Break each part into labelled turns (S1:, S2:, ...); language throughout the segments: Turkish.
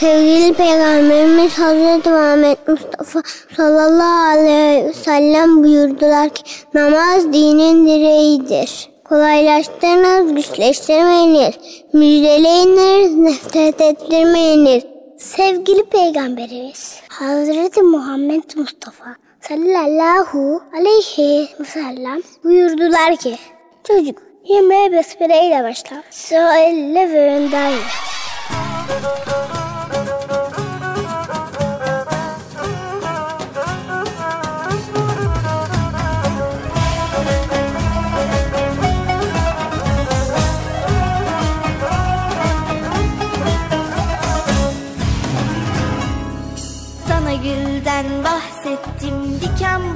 S1: Sevgili Peygamberimiz Hazreti Muhammed Mustafa sallallahu aleyhi ve sellem buyurdular ki namaz dinin direğidir. Kolaylaştırınız, güçleştirmeyiniz. Müjdeleyiniz, nefret ettirmeyiniz. Sevgili Peygamberimiz Hazreti Muhammed Mustafa sallallahu aleyhi ve sellem buyurdular ki Çocuk yemeğe besmele ile başla. Elle ve önden ye.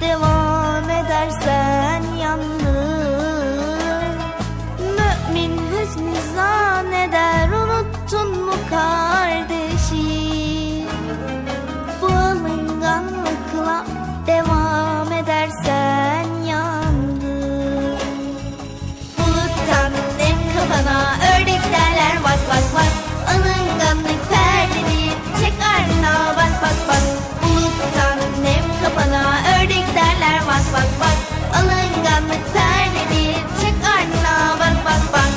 S2: devam edersen yandın Mümin hüsnü zanneder unuttun mu kardeşim? Bu alınganlıkla devam edersen yandın Buluttan nem kafana ördek derler vak vak vak Alınganlık perdeni çek ardına bak bak bak Buluttan nem kafana ördek derler. Vak vak vak Alınganlık perdeni çek ardına. Bak bak bak.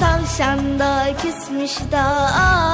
S2: Tavşan da küsmüş da aylarca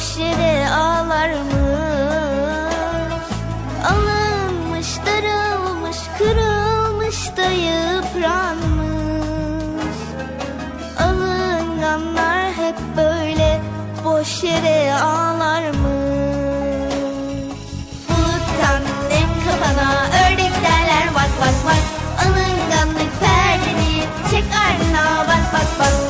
S2: boş yere ağlarmış. Alınmış, darılmış, kırılmış da yıpranmış. Alınganlar hep böyle boş yere ağlarmış. Buluttan nem kafana ördek derler vak vak vak Alınganlık perdeni çek ardına bak bak bak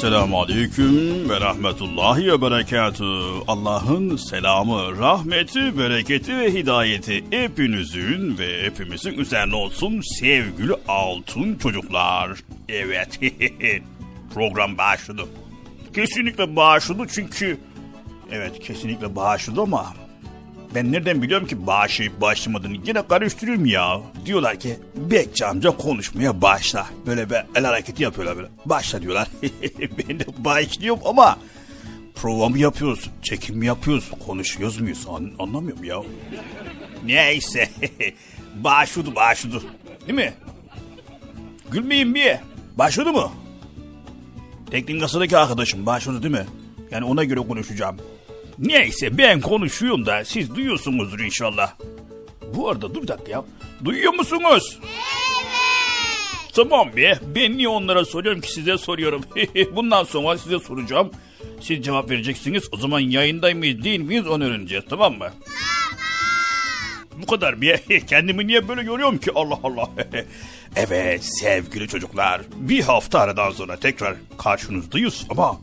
S3: Esselamu Aleyküm ve Rahmetullahi ve Berekatü. Allah'ın selamı, rahmeti, bereketi ve hidayeti hepinizin ve hepimizin üzerine olsun sevgili altın çocuklar. Evet, program başladı. Kesinlikle başladı çünkü... Evet, kesinlikle başladı ama ben nereden biliyorum ki başlayıp başlamadığını yine karıştırıyorum ya. Diyorlar ki Bekçi amca konuşmaya başla. Böyle bir el hareketi yapıyorlar böyle. Başla diyorlar. ben de başlıyorum ama prova mı yapıyoruz, çekim mi yapıyoruz, konuşuyoruz muyuz An- anlamıyorum ya. Neyse başladı başladı değil mi? Gülmeyin bir. Başladı mı? Teknik kasadaki arkadaşım başladı değil mi? Yani ona göre konuşacağım. Neyse ben konuşuyorum da siz duyuyorsunuzdur inşallah. Bu arada dur bir dakika ya. Duyuyor musunuz? Evet. Tamam be. Ben niye onlara soruyorum ki size soruyorum. Bundan sonra size soracağım. Siz cevap vereceksiniz. O zaman yayındayım mıyız değil miyiz onu öğreneceğiz tamam mı? Bu kadar bir kendimi niye böyle görüyorum ki Allah Allah. evet sevgili çocuklar bir hafta aradan sonra tekrar karşınızdayız ama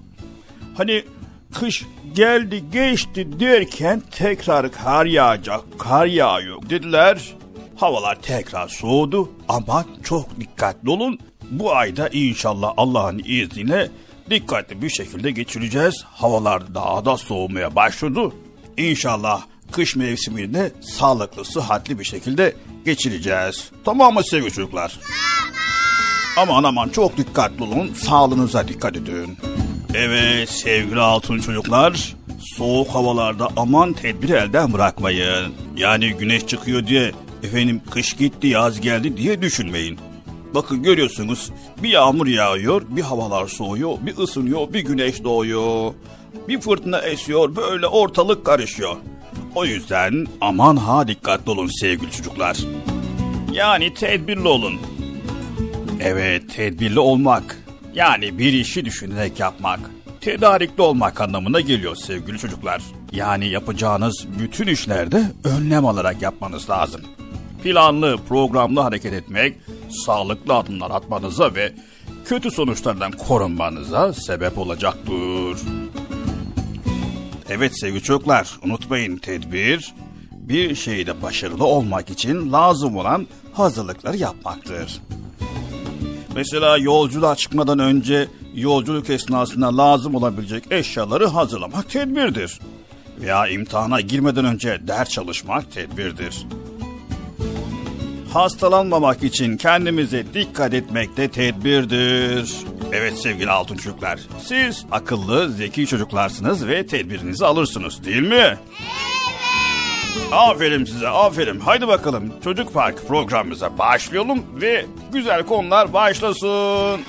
S3: hani kış geldi geçti derken tekrar kar yağacak kar yağıyor dediler. Havalar tekrar soğudu ama çok dikkatli olun. Bu ayda inşallah Allah'ın izniyle dikkatli bir şekilde geçireceğiz. Havalar daha da soğumaya başladı. İnşallah kış mevsimini de sağlıklı, sıhhatli bir şekilde geçireceğiz. Tamam mı sevgili çocuklar? Aman aman çok dikkatli olun. Sağlığınıza dikkat edin. Evet sevgili altın çocuklar. Soğuk havalarda aman tedbiri elden bırakmayın. Yani güneş çıkıyor diye efendim kış gitti yaz geldi diye düşünmeyin. Bakın görüyorsunuz bir yağmur yağıyor, bir havalar soğuyor, bir ısınıyor, bir güneş doğuyor. Bir fırtına esiyor, böyle ortalık karışıyor. O yüzden aman ha dikkatli olun sevgili çocuklar. Yani tedbirli olun. Evet, tedbirli olmak. Yani bir işi düşünerek yapmak. Tedarikli olmak anlamına geliyor sevgili çocuklar. Yani yapacağınız bütün işlerde önlem alarak yapmanız lazım. Planlı, programlı hareket etmek, sağlıklı adımlar atmanıza ve kötü sonuçlardan korunmanıza sebep olacaktır. Evet sevgili çocuklar, unutmayın tedbir, bir şeyde başarılı olmak için lazım olan hazırlıkları yapmaktır. Mesela yolculuğa çıkmadan önce yolculuk esnasında lazım olabilecek eşyaları hazırlamak tedbirdir. Veya imtihana girmeden önce ders çalışmak tedbirdir. Hastalanmamak için kendimize dikkat etmek de tedbirdir. Evet sevgili altın çocuklar, siz akıllı, zeki çocuklarsınız ve tedbirinizi alırsınız değil mi? Evet. Aferin size, aferin. Haydi bakalım Çocuk Park programımıza başlayalım ve güzel konular başlasın.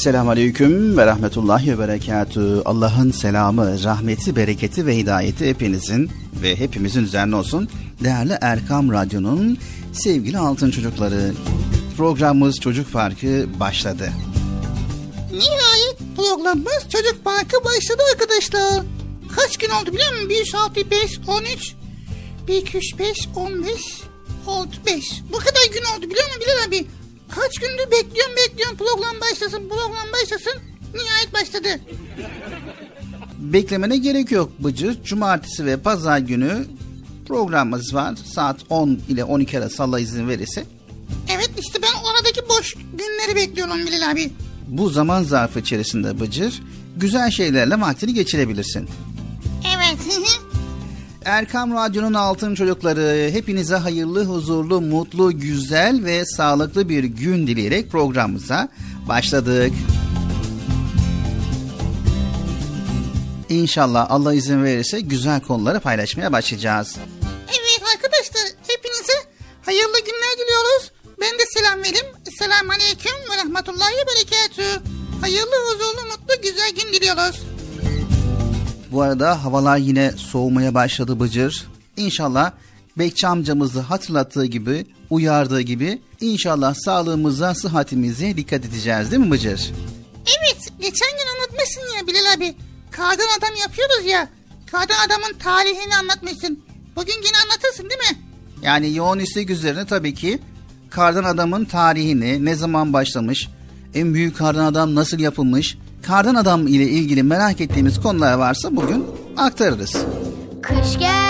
S4: Esselamu Aleyküm ve Rahmetullahi ve Berekatü. Allah'ın selamı, rahmeti, bereketi ve hidayeti hepinizin ve hepimizin üzerine olsun. Değerli Erkam Radyo'nun sevgili altın çocukları. Programımız Çocuk Parkı başladı.
S5: Nihayet programımız Çocuk Parkı başladı arkadaşlar. Kaç gün oldu biliyor musun? 1, 6, 5, 13, 1, 2, 3, 5, 15, 6, 5. Bu kadar gün oldu biliyor musun Bilal abi? Kaç gündür bekliyorum bekliyorum program başlasın program başlasın. Nihayet başladı.
S4: Beklemene gerek yok Bıcır. Cumartesi ve pazar günü programımız var. Saat 10 ile 12 arası Allah izin verirse.
S5: Evet işte ben oradaki boş günleri bekliyorum Bilal abi.
S4: Bu zaman zarfı içerisinde Bıcır güzel şeylerle vaktini geçirebilirsin. Erkam Radyo'nun altın çocukları hepinize hayırlı, huzurlu, mutlu, güzel ve sağlıklı bir gün dileyerek programımıza başladık. İnşallah Allah izin verirse güzel konuları paylaşmaya başlayacağız.
S5: evet arkadaşlar hepinize hayırlı günler diliyoruz. Ben de selam vereyim. Selamun Aleyküm ve Rahmetullahi Berekatü. Hayırlı, huzurlu, mutlu, güzel gün diliyoruz.
S4: Bu arada havalar yine soğumaya başladı Bıcır. İnşallah Bekçi amcamızı hatırlattığı gibi, uyardığı gibi inşallah sağlığımıza, sıhhatimize dikkat edeceğiz değil mi Bıcır?
S5: Evet, geçen gün anlatmışsın ya Bilal abi. Kardan adam yapıyoruz ya. Kardan adamın tarihini anlatmışsın. Bugün yine anlatırsın değil mi?
S4: Yani yoğun istek üzerine tabii ki kardan adamın tarihini, ne zaman başlamış, en büyük kardan adam nasıl yapılmış, kardan adam ile ilgili merak ettiğimiz konular varsa bugün aktarırız.
S6: Kış geldiğinde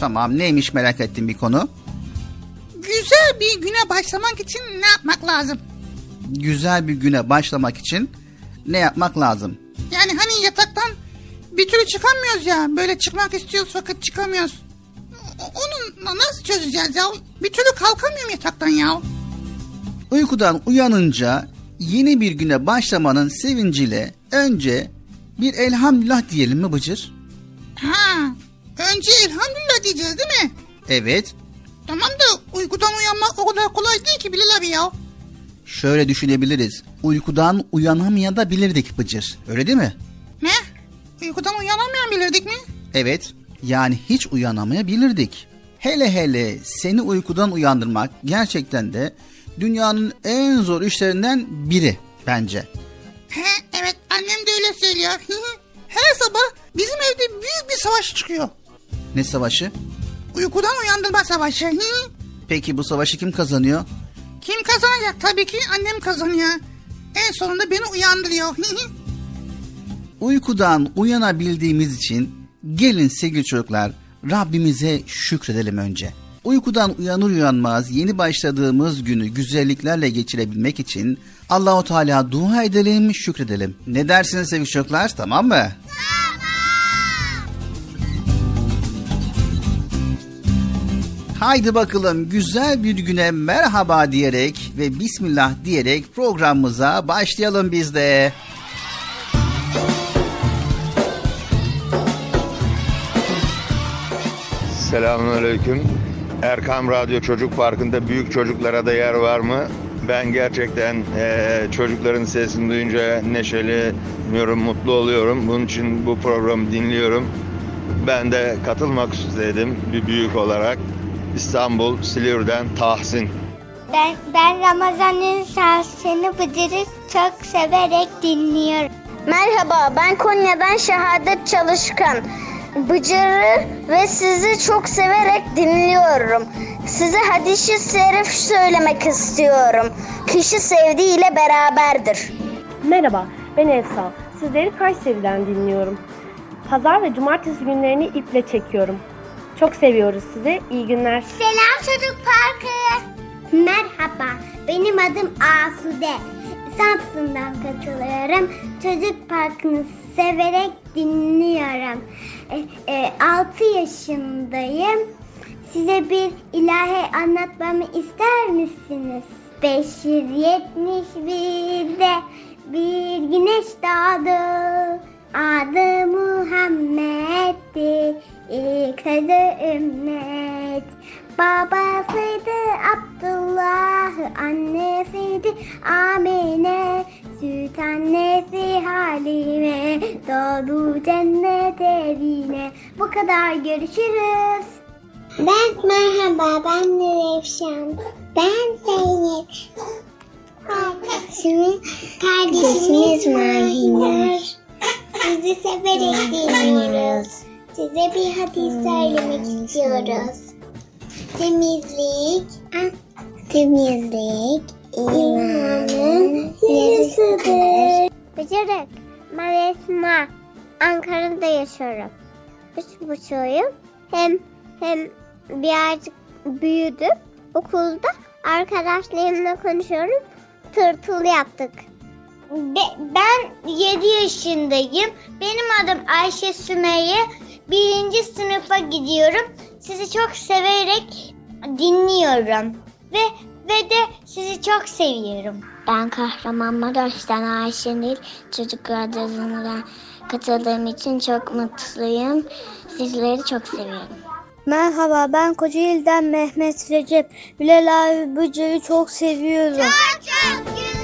S4: Tamam neymiş merak ettiğim bir konu.
S5: Güzel bir güne başlamak için ne yapmak lazım?
S4: Güzel bir güne başlamak için ne yapmak lazım?
S5: Yani hani yataktan bir türlü çıkamıyoruz ya. Böyle çıkmak istiyoruz fakat çıkamıyoruz. Onu na- nasıl çözeceğiz ya? Bir türlü kalkamıyorum yataktan ya.
S4: Uykudan uyanınca yeni bir güne başlamanın sevinciyle önce bir elhamdülillah diyelim mi Bıcır?
S5: Ha, önce elhamdülillah diyeceğiz değil mi?
S4: Evet.
S5: Tamam da uykudan uyanmak o kadar kolay değil ki Bilal abi ya.
S4: Şöyle düşünebiliriz. Uykudan uyanamayabilirdik Bıcır. Öyle değil mi?
S5: Ne? Uykudan uyanamayan bilirdik mi?
S4: Evet. Yani hiç uyanamayabilirdik. Hele hele seni uykudan uyandırmak gerçekten de dünyanın en zor işlerinden biri bence.
S5: He, evet annem de öyle söylüyor. Her sabah bizim evde büyük bir savaş çıkıyor.
S4: Ne savaşı?
S5: Uykudan uyandırma savaşı.
S4: Peki bu savaşı kim kazanıyor?
S5: Kim kazanacak? Tabii ki annem kazanıyor. En sonunda beni uyandırıyor.
S4: Uykudan uyanabildiğimiz için gelin sevgili çocuklar Rabbimize şükredelim önce. Uykudan uyanır uyanmaz yeni başladığımız günü güzelliklerle geçirebilmek için Allahu Teala dua edelim, şükredelim. Ne dersiniz sevgili çocuklar? Tamam mı? Haydi bakalım güzel bir güne merhaba diyerek ve bismillah diyerek programımıza başlayalım biz de.
S7: Selamünaleyküm. Erkam Radyo Çocuk Parkı'nda büyük çocuklara da yer var mı? Ben gerçekten eee, çocukların sesini duyunca neşeleniyorum, mutlu oluyorum. Bunun için bu programı dinliyorum. Ben de katılmak istedim bir büyük olarak. İstanbul, Silivri'den Tahsin.
S1: Ben, ben Ramazan'ın şahsını Bıdır'ı çok severek dinliyorum.
S8: Merhaba, ben Konya'dan Şehadet Çalışkan. Bıcır'ı ve sizi çok severek dinliyorum. Size hadis-i şerif söylemek istiyorum. Kişi sevdiğiyle beraberdir.
S9: Merhaba, ben Efsa. Sizleri Kayseri'den dinliyorum. Pazar ve cumartesi günlerini iple çekiyorum. Çok seviyoruz sizi. İyi günler.
S1: Selam Çocuk Parkı. Merhaba, benim adım Asude. Samsun'dan katılıyorum. Çocuk Parkı'nı severek dinliyorum. 6 yaşındayım. Size bir ilahi anlatmamı ister misiniz? 571'de bir güneş doğdu. Adı ümmet. Babasıydı Abdullah, annesiydi Amine, süt annesi Halime, doğdu cennet evine. Bu kadar görüşürüz. Ben merhaba, ben Nurevşan. Ben Zeynep. Kardeşimiz, kardeşimiz Mahinur. Sizi severek dinliyoruz. Size bir hadis söylemek istiyoruz. Temizlik, temizlik imanın yarısıdır. Bıcırık, ben Esma. Ankara'da yaşıyorum. Üç buçuğuyum. Hem hem birazcık büyüdüm. Okulda arkadaşlarımla konuşuyorum. Tırtıl yaptık. ben 7 yaşındayım. Benim adım Ayşe Sümeyye. Birinci sınıfa gidiyorum. Sizi çok severek dinliyorum. Ve ve de sizi çok seviyorum.
S8: Ben Kahramanmaraş'tan Ayşenil. Çocuk Radyosu'na katıldığım için çok mutluyum. Sizleri çok seviyorum.
S10: Merhaba ben Kocaeli'den Mehmet Recep. Bilal abi Bıcır'ı çok seviyorum.
S1: Çok güzel,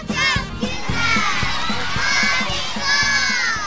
S1: Çok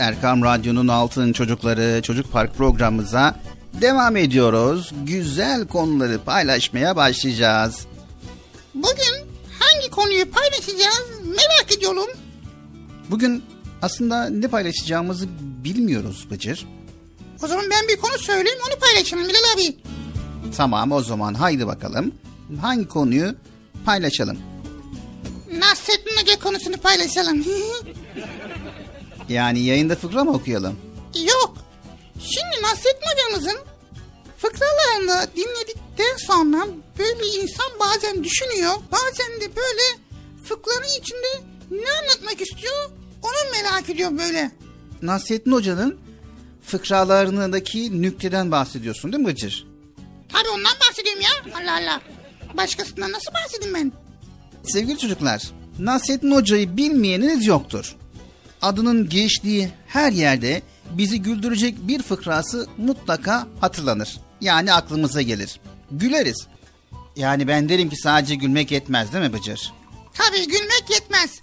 S4: Erkam Radyo'nun Altın Çocukları Çocuk Park programımıza devam ediyoruz. Güzel konuları paylaşmaya başlayacağız.
S5: Bugün hangi konuyu paylaşacağız merak ediyorum.
S4: Bugün aslında ne paylaşacağımızı bilmiyoruz Bıcır.
S5: O zaman ben bir konu söyleyeyim onu paylaşalım Bilal abi.
S4: Tamam o zaman haydi bakalım. Hangi konuyu paylaşalım?
S5: Nasrettin Hoca konusunu paylaşalım.
S4: Yani yayında fıkra mı okuyalım?
S5: Yok. Şimdi Nasrettin hocamızın fıkralarını dinledikten sonra böyle insan bazen düşünüyor. Bazen de böyle fıkranın içinde ne anlatmak istiyor onu merak ediyor böyle.
S4: Nasrettin Hoca'nın fıkralarındaki nükteden bahsediyorsun değil mi Bıcır?
S5: Tabii ondan bahsediyorum ya. Allah Allah. Başkasından nasıl bahsedeyim ben?
S4: Sevgili çocuklar, Nasrettin Hoca'yı bilmeyeniniz yoktur. Adının geçtiği her yerde bizi güldürecek bir fıkrası mutlaka hatırlanır. Yani aklımıza gelir. Güleriz. Yani ben derim ki sadece gülmek yetmez değil mi Bıcır?
S5: Tabii gülmek yetmez.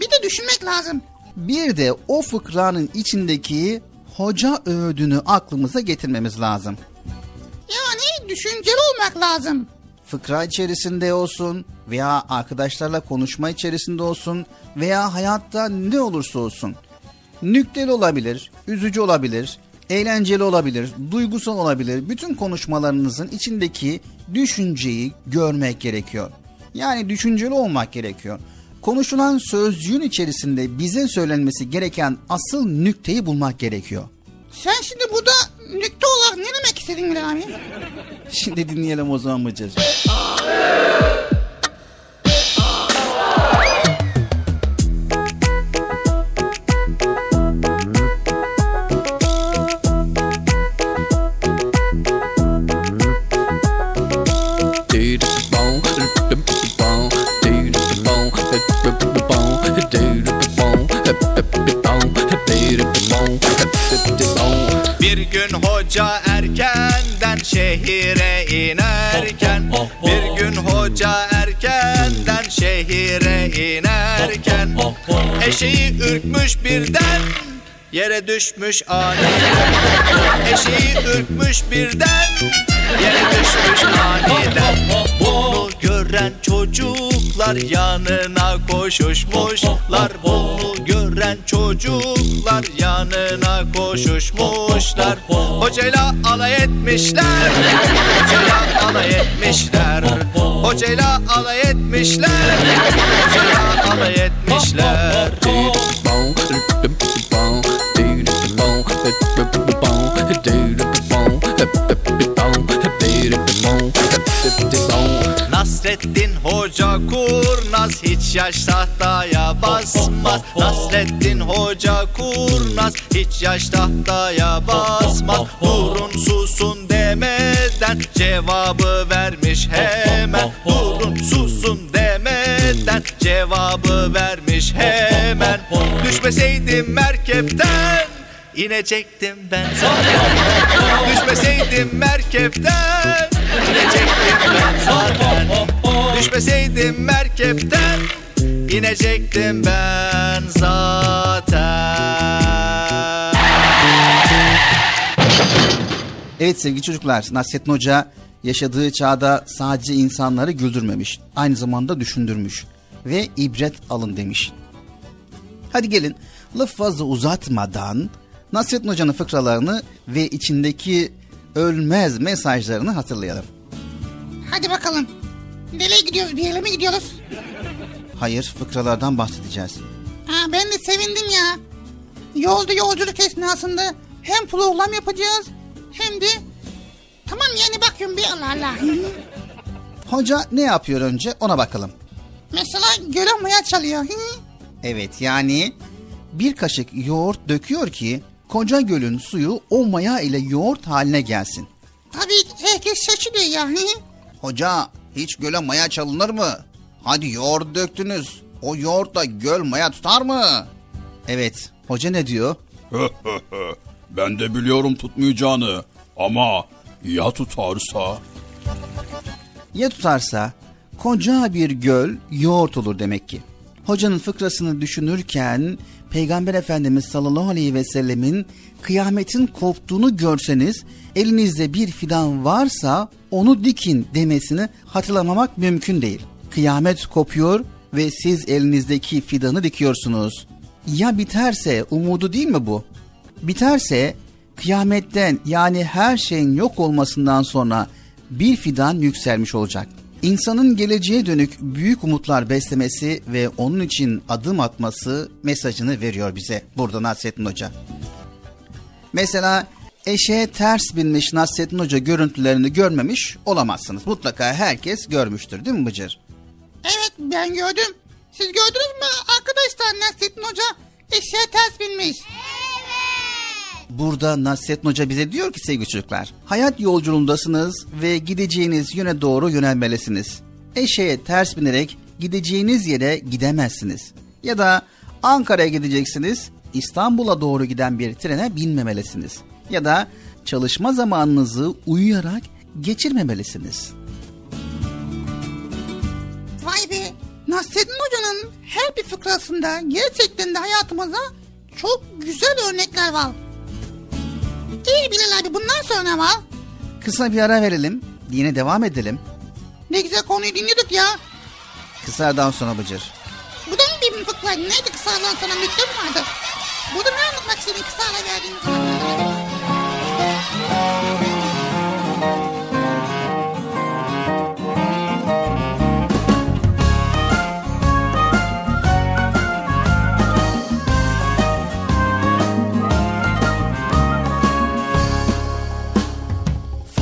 S5: Bir de düşünmek lazım.
S4: Bir de o fıkranın içindeki hoca öğüdünü aklımıza getirmemiz lazım.
S5: Yani düşünceli olmak lazım.
S4: fıkra içerisinde olsun veya arkadaşlarla konuşma içerisinde olsun veya hayatta ne olursa olsun. Nükteli olabilir, üzücü olabilir, eğlenceli olabilir, duygusal olabilir. Bütün konuşmalarınızın içindeki düşünceyi görmek gerekiyor. Yani düşünceli olmak gerekiyor. konuşulan sözcüğün içerisinde bize söylenmesi gereken asıl nükteyi bulmak gerekiyor.
S5: Sen şimdi burada nükte olarak ne demek istedin Bilal abi?
S4: Şimdi dinleyelim o zaman Bıcır.
S11: Bir gün hoca erkenden şehire inerken Bir gün hoca erkenden şehire inerken Eşeği ürkmüş birden Yere düşmüş aniden Eşeği ürkmüş birden Yere düşmüş aniden Bunu gören çocuklar yanına koşuşmuşlar Bunu gören çocuklar yanına koşuşmuşlar Hocayla alay etmişler. Hocayla alay etmişler. Hocayla alay etmişler. Hocayla alay etmişler Nasreddin Hoca kurnaz hiç yaş tahtaya basmaz. Nasreddin Hoca kurnaz hiç yaş tahtaya basmaz. Durun susun demeden cevabı vermiş hemen. Durun susun demeden cevabı vermiş hemen. Düşmeseydim merkepten inecektim ben. Düşmeseydim merkepten Düşmeseydim merkepten inecektim ben zaten
S4: Evet sevgili çocuklar, Nasrettin Hoca yaşadığı çağda sadece insanları güldürmemiş, aynı zamanda düşündürmüş ve ibret alın demiş. Hadi gelin laf fazla uzatmadan Nasrettin Hoca'nın fıkralarını ve içindeki ölmez mesajlarını hatırlayalım.
S5: Hadi bakalım. Nereye gidiyoruz? Bir yere mi gidiyoruz?
S4: Hayır, fıkralardan bahsedeceğiz.
S5: Ha, ben de sevindim ya. Yolda yolculuk esnasında hem program yapacağız hem de... Tamam yani bakıyorum bir Allah Allah.
S4: Hoca ne yapıyor önce ona bakalım.
S5: Mesela göle maya çalıyor.
S4: Evet yani bir kaşık yoğurt döküyor ki koca gölün suyu o maya ile yoğurt haline gelsin.
S5: Tabii herkes şaşırıyor ya.
S4: Hoca hiç göle maya çalınır mı? Hadi yoğurt döktünüz. O yoğurtla göl maya tutar mı? Evet. Hoca ne diyor?
S3: ben de biliyorum tutmayacağını ama ya tutarsa?
S4: Ya tutarsa koca bir göl yoğurt olur demek ki. Hocanın fıkrasını düşünürken Peygamber Efendimiz sallallahu aleyhi ve sellemin kıyametin koptuğunu görseniz elinizde bir fidan varsa onu dikin demesini hatırlamamak mümkün değil. Kıyamet kopuyor ve siz elinizdeki fidanı dikiyorsunuz. Ya biterse umudu değil mi bu? Biterse kıyametten yani her şeyin yok olmasından sonra bir fidan yükselmiş olacak. İnsanın geleceğe dönük büyük umutlar beslemesi ve onun için adım atması mesajını veriyor bize burada Nasrettin Hoca. Mesela eşeğe ters binmiş Nasrettin Hoca görüntülerini görmemiş olamazsınız. Mutlaka herkes görmüştür değil mi Bıcır?
S5: Evet ben gördüm. Siz gördünüz mü arkadaşlar Nasrettin Hoca eşeğe ters binmiş.
S4: Burada Nasrettin Hoca bize diyor ki sevgili çocuklar, hayat yolculuğundasınız ve gideceğiniz yöne doğru yönelmelisiniz. Eşeğe ters binerek gideceğiniz yere gidemezsiniz. Ya da Ankara'ya gideceksiniz, İstanbul'a doğru giden bir trene binmemelisiniz. Ya da çalışma zamanınızı uyuyarak geçirmemelisiniz.
S5: Vay be Nasrettin Hoca'nın her bir fıkrasında gerçekten de hayatımıza çok güzel örnekler var. İyi Bilal abi bundan sonra var.
S4: Kısa bir ara verelim, yine devam edelim.
S5: Ne güzel konuyu dinliyorduk ya.
S4: Kısa aradan sonra Bıcır.
S5: Bu da mı bir fıkra? Neydi kısa aradan sonra müddet mi vardı? Burada ne anlatmak istedin kısa ara verdiğin zaman?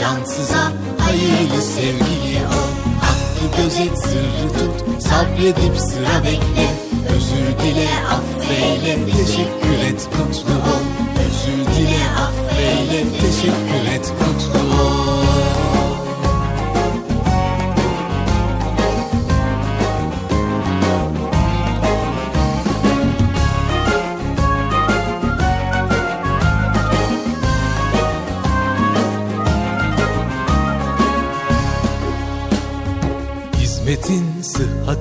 S12: cansıza, hayırlı sevgili ol. Hakkı gözet, sırrı tut, sabredip sıra bekle. Özür dile, affeyle, teşekkür et, mutlu ol. Özür dile, affeyle, teşekkür et, mutlu ol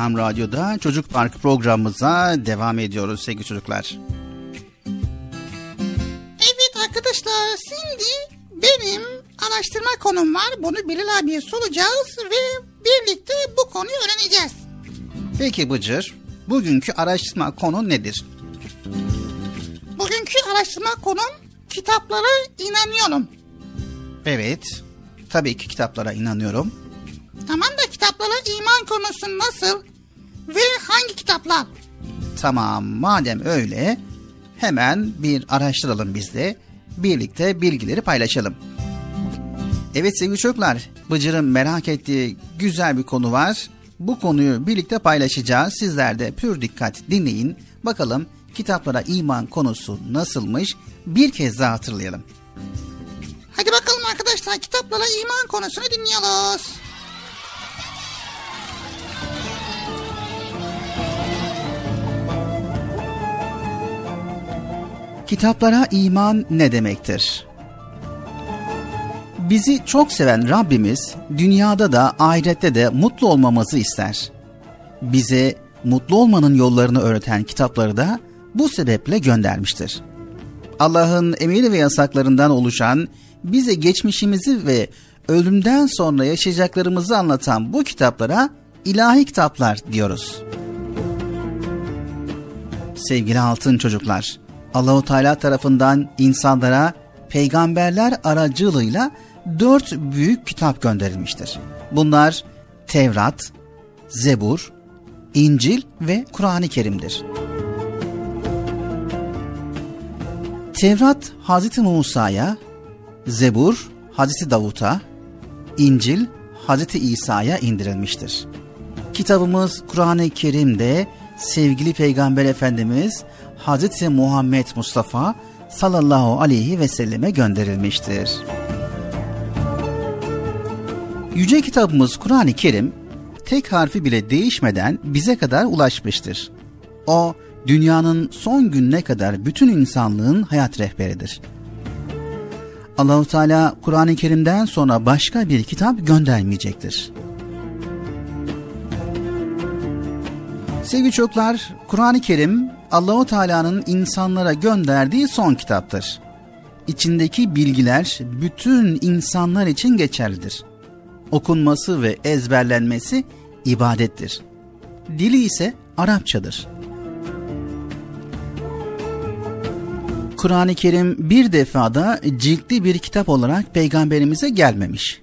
S4: Erkam Radyo'da Çocuk Parkı programımıza devam ediyoruz sevgili çocuklar.
S5: Evet arkadaşlar şimdi benim araştırma konum var. Bunu Bilal abiye soracağız ve birlikte bu konuyu öğreneceğiz.
S4: Peki Bıcır, bugünkü araştırma konu nedir?
S5: Bugünkü araştırma konum kitaplara inanıyorum.
S4: Evet, tabii ki kitaplara inanıyorum.
S5: Tamam da kitaplara iman konusu nasıl ve hangi kitaplar?
S4: Tamam, madem öyle hemen bir araştıralım biz de. Birlikte bilgileri paylaşalım. Evet sevgili çocuklar, Bıcır'ın merak ettiği güzel bir konu var. Bu konuyu birlikte paylaşacağız. Sizler de pür dikkat dinleyin. Bakalım kitaplara iman konusu nasılmış? Bir kez daha hatırlayalım.
S5: Hadi bakalım arkadaşlar kitaplara iman konusunu dinliyoruz.
S4: Kitaplara iman ne demektir? Bizi çok seven Rabbimiz dünyada da ahirette de mutlu olmamızı ister. Bize mutlu olmanın yollarını öğreten kitapları da bu sebeple göndermiştir. Allah'ın emir ve yasaklarından oluşan, bize geçmişimizi ve ölümden sonra yaşayacaklarımızı anlatan bu kitaplara ilahi kitaplar diyoruz. Sevgili altın çocuklar, Allahu Teala tarafından insanlara peygamberler aracılığıyla dört büyük kitap gönderilmiştir. Bunlar Tevrat, Zebur, İncil ve Kur'an-ı Kerim'dir. Tevrat Hazreti Musa'ya, Zebur Hazreti Davut'a, İncil Hazreti İsa'ya indirilmiştir. Kitabımız Kur'an-ı Kerim'de sevgili Peygamber Efendimiz Hazreti Muhammed Mustafa sallallahu aleyhi ve selleme gönderilmiştir. Yüce kitabımız Kur'an-ı Kerim tek harfi bile değişmeden bize kadar ulaşmıştır. O dünyanın son gününe kadar bütün insanlığın hayat rehberidir. Allahu Teala Kur'an-ı Kerim'den sonra başka bir kitap göndermeyecektir. Sevgili çocuklar, Kur'an-ı Kerim Allahu Teala'nın insanlara gönderdiği son kitaptır. İçindeki bilgiler bütün insanlar için geçerlidir. Okunması ve ezberlenmesi ibadettir. Dili ise Arapçadır. Kur'an-ı Kerim bir defada ciltli bir kitap olarak peygamberimize gelmemiş.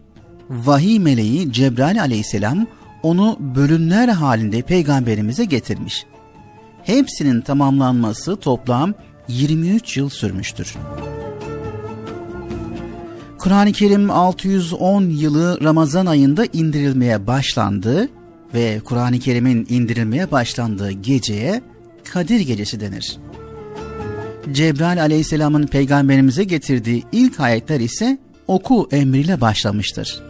S4: Vahiy meleği Cebrail aleyhisselam onu bölümler halinde peygamberimize getirmiş. Hepsinin tamamlanması toplam 23 yıl sürmüştür. Kur'an-ı Kerim 610 yılı Ramazan ayında indirilmeye başlandı ve Kur'an-ı Kerim'in indirilmeye başlandığı geceye Kadir Gecesi denir. Cebrail aleyhisselamın peygamberimize getirdiği ilk ayetler ise oku emriyle başlamıştır.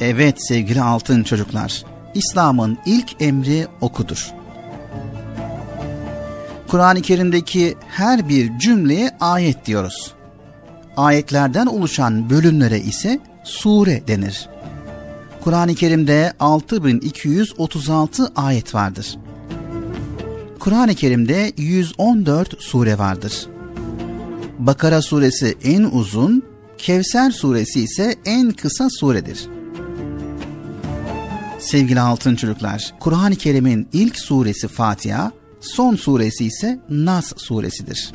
S4: Evet sevgili altın çocuklar, İslam'ın ilk emri okudur. Kur'an-ı Kerim'deki her bir cümleye ayet diyoruz. Ayetlerden oluşan bölümlere ise sure denir. Kur'an-ı Kerim'de 6236 ayet vardır. Kur'an-ı Kerim'de 114 sure vardır. Bakara suresi en uzun, Kevser suresi ise en kısa suredir. Sevgili altın çocuklar, Kur'an-ı Kerim'in ilk suresi Fatiha, son suresi ise Nas suresidir.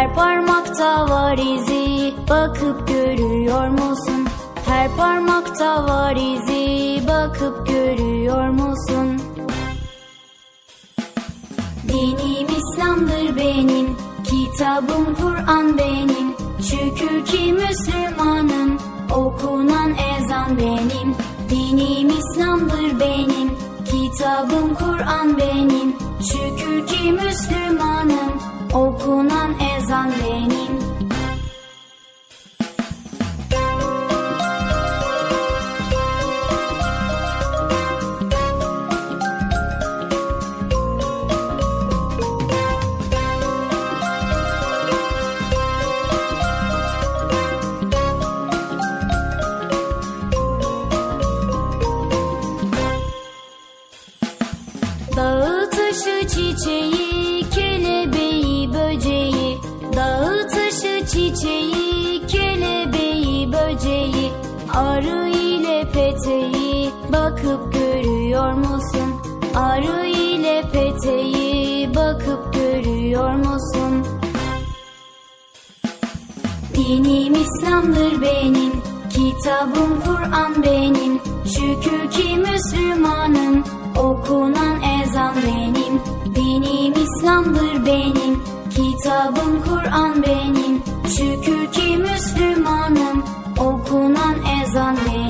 S13: Her parmakta var izi bakıp görüyor musun? Her parmakta var izi bakıp görüyor musun? Dinim İslam'dır benim Kitabım Kur'an benim Şükür ki Müslümanım Okunan ezan benim Dinim İslam'dır benim Kitabım Kur'an benim Şükür ki Müslümanım Okunan ezan benim Dinim İslam'dır benim Kitabım Kur'an benim. Şükür ki Müslümanım Okunan ezan benim. Dinim İslam'dır benim Kitabım Kur'an benim. Şükür ki Müslümanım Okunan ezan benim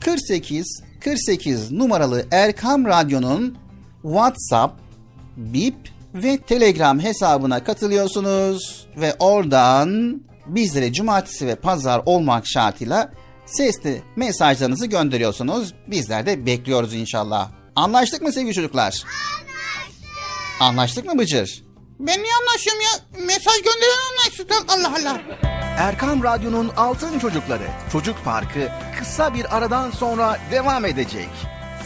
S4: 48 48 numaralı Erkam Radyo'nun WhatsApp, Bip ve Telegram hesabına katılıyorsunuz ve oradan bizlere cumartesi ve pazar olmak şartıyla sesli mesajlarınızı gönderiyorsunuz. Bizler de bekliyoruz inşallah. Anlaştık mı sevgili çocuklar? Anlaştık. Anlaştık mı Bıcır?
S5: Ben niye anlaşıyorum ya? Mesaj gönderen anlaşsın. Allah Allah.
S4: Erkam Radyo'nun Altın Çocukları Çocuk Parkı kısa bir aradan sonra devam edecek.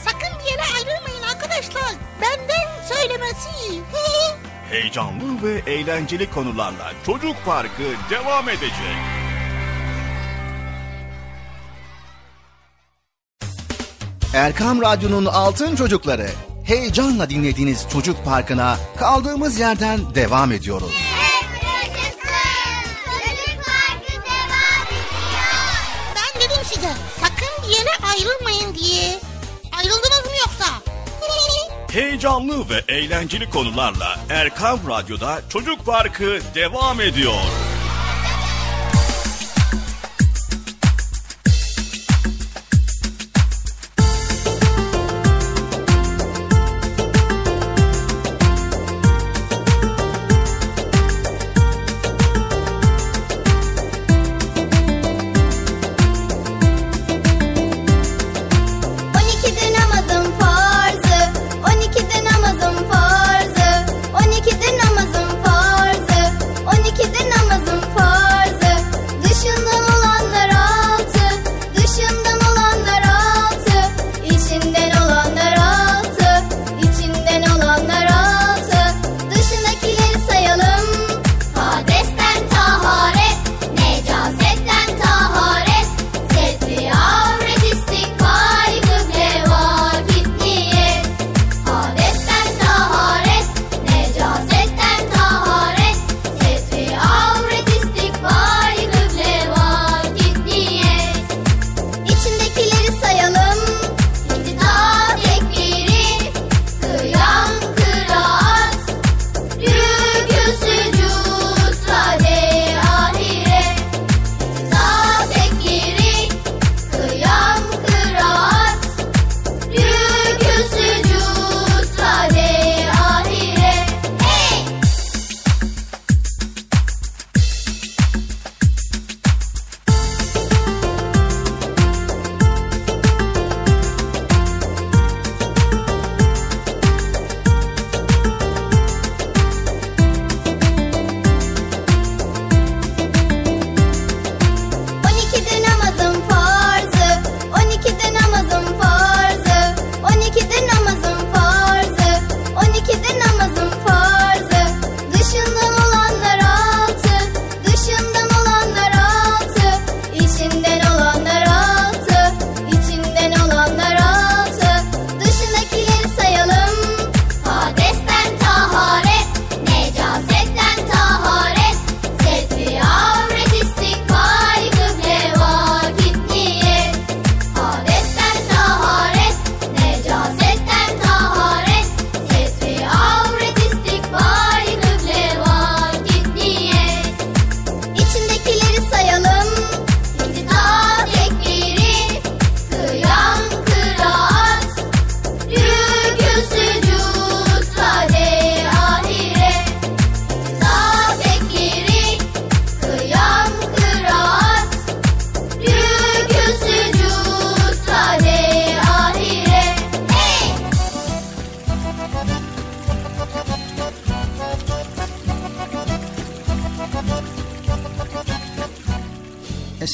S5: Sakın bir yere ayrılmayın arkadaşlar. Benden söylemesi.
S3: Heyecanlı ve eğlenceli konularla Çocuk Parkı devam edecek.
S4: Erkam Radyo'nun Altın Çocukları heyecanla dinlediğiniz Çocuk Parkı'na kaldığımız yerden devam ediyoruz.
S5: Ben dedim size sakın bir yere ayrılmayın diye. Ayrıldınız mı yoksa?
S3: Heyecanlı ve eğlenceli konularla Erkam Radyo'da Çocuk Parkı devam ediyor.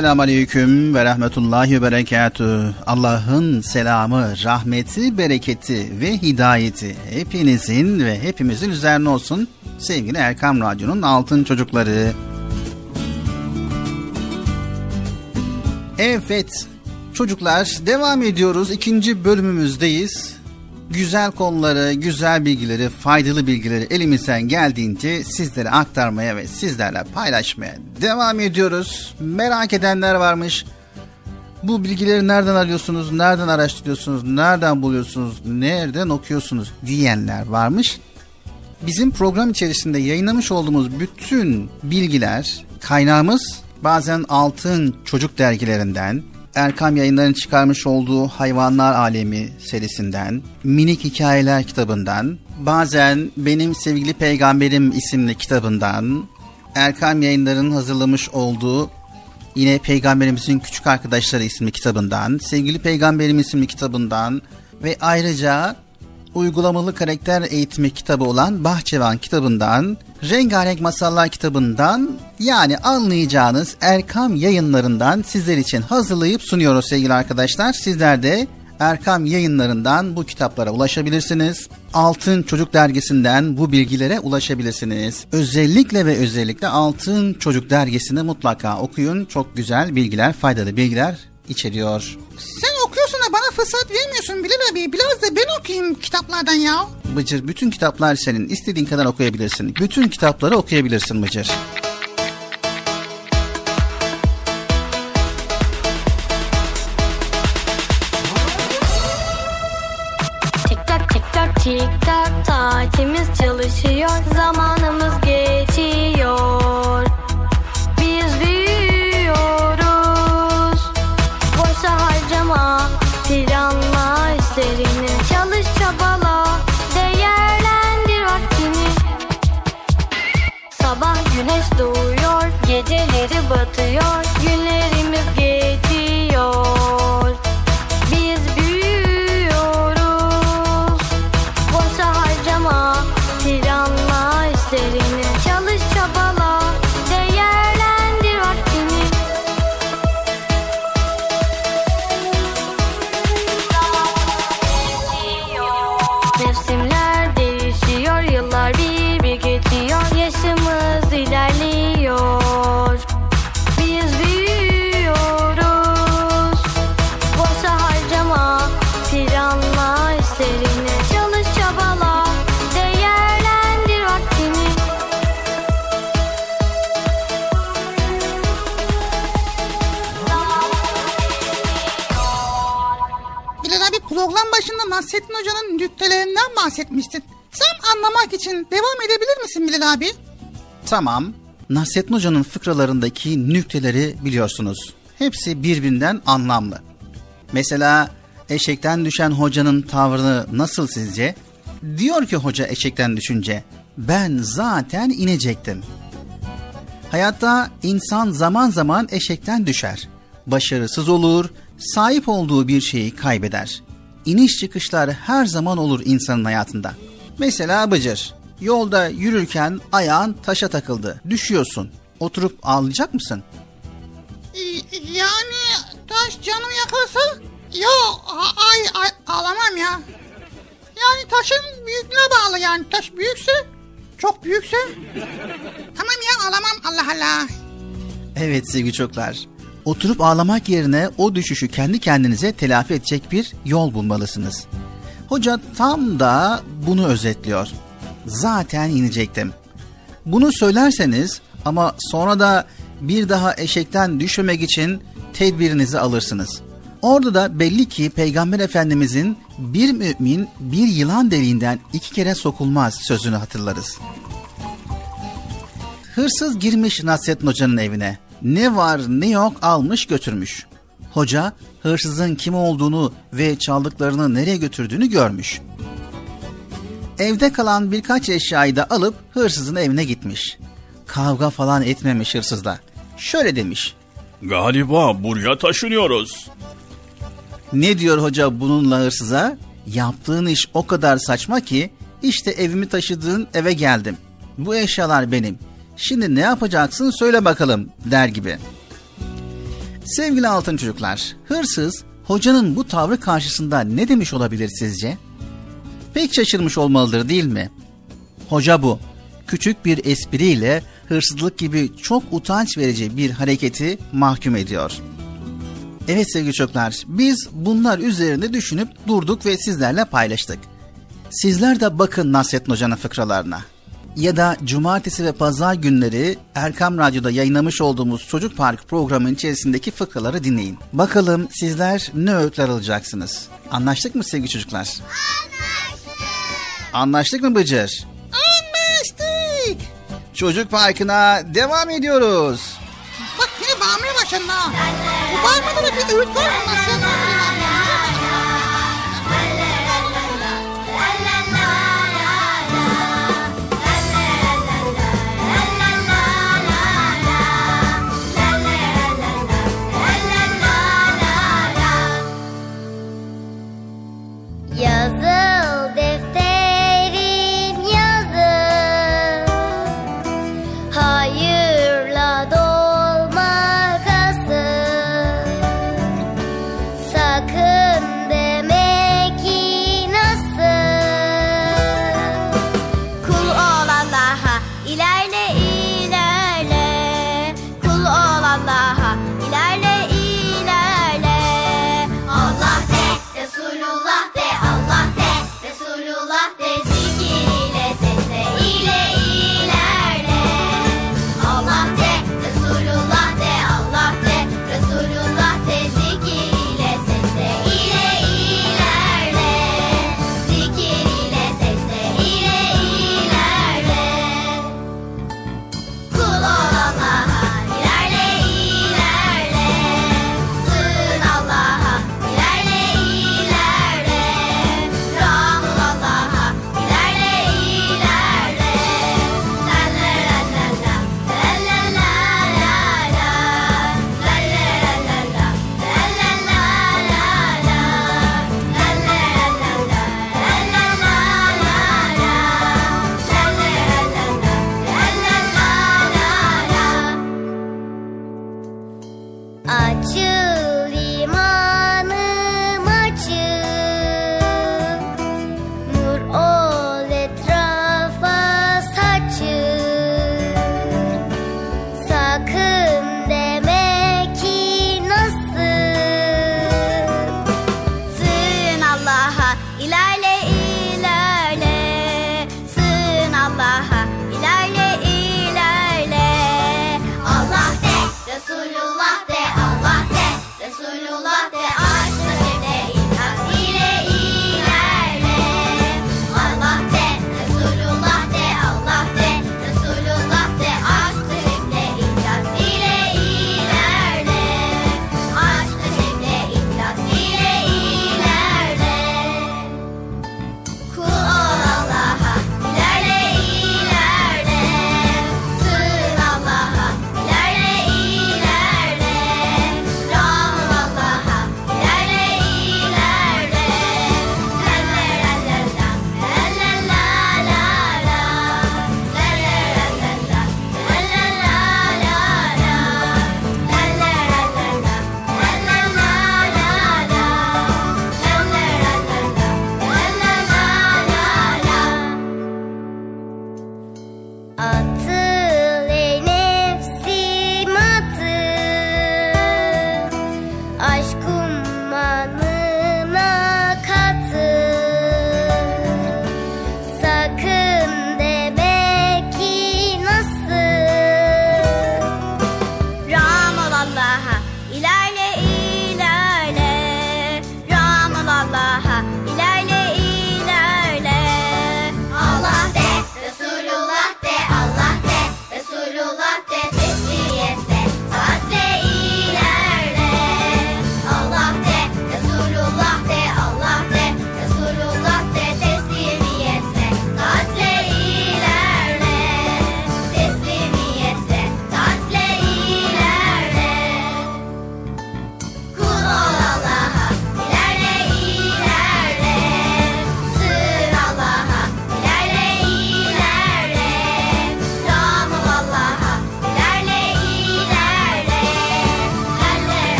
S4: Esselamu Aleyküm ve Rahmetullahi ve Berekatü. Allah'ın selamı, rahmeti, bereketi ve hidayeti hepinizin ve hepimizin üzerine olsun. Sevgili Erkam Radyo'nun altın çocukları. Evet çocuklar devam ediyoruz. ikinci bölümümüzdeyiz güzel konuları, güzel bilgileri, faydalı bilgileri elimizden geldiğince sizlere aktarmaya ve sizlerle paylaşmaya devam ediyoruz. Merak edenler varmış. Bu bilgileri nereden arıyorsunuz, nereden araştırıyorsunuz, nereden buluyorsunuz, nereden okuyorsunuz diyenler varmış. Bizim program içerisinde yayınlamış olduğumuz bütün bilgiler, kaynağımız bazen altın çocuk dergilerinden, Erkam Yayınları'nın çıkarmış olduğu Hayvanlar Alemi serisinden, Minik Hikayeler kitabından, bazen Benim Sevgili Peygamberim isimli kitabından, Erkam Yayınları'nın hazırlamış olduğu yine Peygamberimizin Küçük Arkadaşları isimli kitabından, Sevgili Peygamberim isimli kitabından ve ayrıca uygulamalı karakter eğitimi kitabı olan Bahçevan kitabından, Rengarenk Masallar kitabından yani anlayacağınız Erkam yayınlarından sizler için hazırlayıp sunuyoruz sevgili arkadaşlar. Sizler de Erkam yayınlarından bu kitaplara ulaşabilirsiniz. Altın Çocuk dergisinden bu bilgilere ulaşabilirsiniz. Özellikle ve özellikle Altın Çocuk dergisini mutlaka okuyun. Çok güzel bilgiler, faydalı bilgiler içeriyor.
S5: Sen okuyorsun da bana fırsat vermiyorsun Bilal abi. Biraz da ben okuyayım kitaplardan ya.
S4: Bıcır bütün kitaplar senin. İstediğin kadar okuyabilirsin. Bütün kitapları okuyabilirsin Bıcır.
S13: Tik tik tak saatimiz çalışıyor zamanımız
S5: Nasrettin Hoca'nın nüktelerinden bahsetmiştin. Tam anlamak için devam edebilir misin Bilal abi?
S4: Tamam. Nasrettin Hoca'nın fıkralarındaki nükteleri biliyorsunuz. Hepsi birbirinden anlamlı. Mesela eşekten düşen hocanın tavrını nasıl sizce? Diyor ki hoca eşekten düşünce, ben zaten inecektim. Hayatta insan zaman zaman eşekten düşer. Başarısız olur, sahip olduğu bir şeyi kaybeder. İniş çıkışlar her zaman olur insanın hayatında. Mesela Bıcır, yolda yürürken ayağın taşa takıldı, düşüyorsun. Oturup ağlayacak mısın?
S5: Ee, Yani taş canımı yakarsa yo ay, ay ağlamam ya. Yani taşın büyüklüğüne bağlı yani taş büyükse çok büyükse tamam ya ağlamam Allah Allah.
S4: Evet sevgili çocuklar. Oturup ağlamak yerine o düşüşü kendi kendinize telafi edecek bir yol bulmalısınız. Hoca tam da bunu özetliyor. Zaten inecektim. Bunu söylerseniz ama sonra da bir daha eşekten düşmemek için tedbirinizi alırsınız. Orada da belli ki Peygamber Efendimizin bir mümin bir yılan deliğinden iki kere sokulmaz sözünü hatırlarız. Hırsız girmiş Nasrettin Hoca'nın evine. Ne var ne yok almış götürmüş. Hoca hırsızın kim olduğunu ve çaldıklarını nereye götürdüğünü görmüş. Evde kalan birkaç eşyayı da alıp hırsızın evine gitmiş. Kavga falan etmemiş hırsızla. Şöyle demiş.
S3: Galiba buraya taşınıyoruz.
S4: Ne diyor hoca bununla hırsıza? Yaptığın iş o kadar saçma ki işte evimi taşıdığın eve geldim. Bu eşyalar benim. Şimdi ne yapacaksın söyle bakalım der gibi. Sevgili altın çocuklar, hırsız hocanın bu tavrı karşısında ne demiş olabilir sizce? Pek şaşırmış olmalıdır değil mi? Hoca bu. Küçük bir espriyle hırsızlık gibi çok utanç verici bir hareketi mahkum ediyor. Evet sevgili çocuklar, biz bunlar üzerinde düşünüp durduk ve sizlerle paylaştık. Sizler de bakın Nasrettin Hoca'nın fıkralarına. Ya da cumartesi ve pazar günleri Erkam Radyo'da yayınlamış olduğumuz Çocuk Park programının içerisindeki fıkraları dinleyin. Bakalım sizler ne öğütler alacaksınız? Anlaştık mı sevgili çocuklar? Anlaştık. Anlaştık mı Bıcır?
S5: Anlaştık.
S4: Çocuk Parkı'na devam ediyoruz.
S5: Bak yine bağırmaya başladın ha. Bu bağırmalara bir öğüt var mı?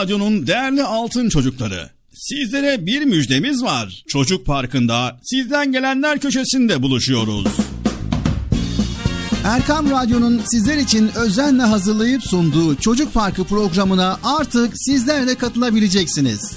S3: Radyo'nun değerli altın çocukları. Sizlere bir müjdemiz var. Çocuk Parkı'nda sizden gelenler köşesinde buluşuyoruz.
S4: Erkam Radyo'nun sizler için özenle hazırlayıp sunduğu Çocuk Parkı programına artık sizler de katılabileceksiniz.
S5: Nasıl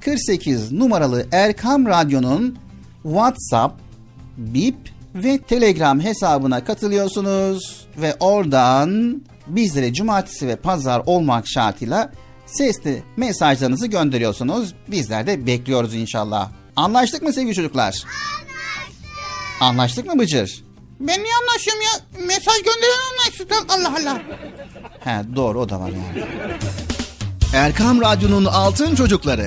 S4: 48 numaralı Erkam Radyo'nun WhatsApp, Bip ve Telegram hesabına katılıyorsunuz ve oradan bizlere cumartesi ve pazar olmak şartıyla sesli mesajlarınızı gönderiyorsunuz. Bizler de bekliyoruz inşallah. Anlaştık mı sevgili çocuklar? Anlaştık. Anlaştık mı Bıcır?
S5: Ben niye anlaşıyorum ya? Mesaj gönderen anlaştık. Allah Allah.
S4: He doğru o da var yani. Erkam Radyo'nun Altın Çocukları.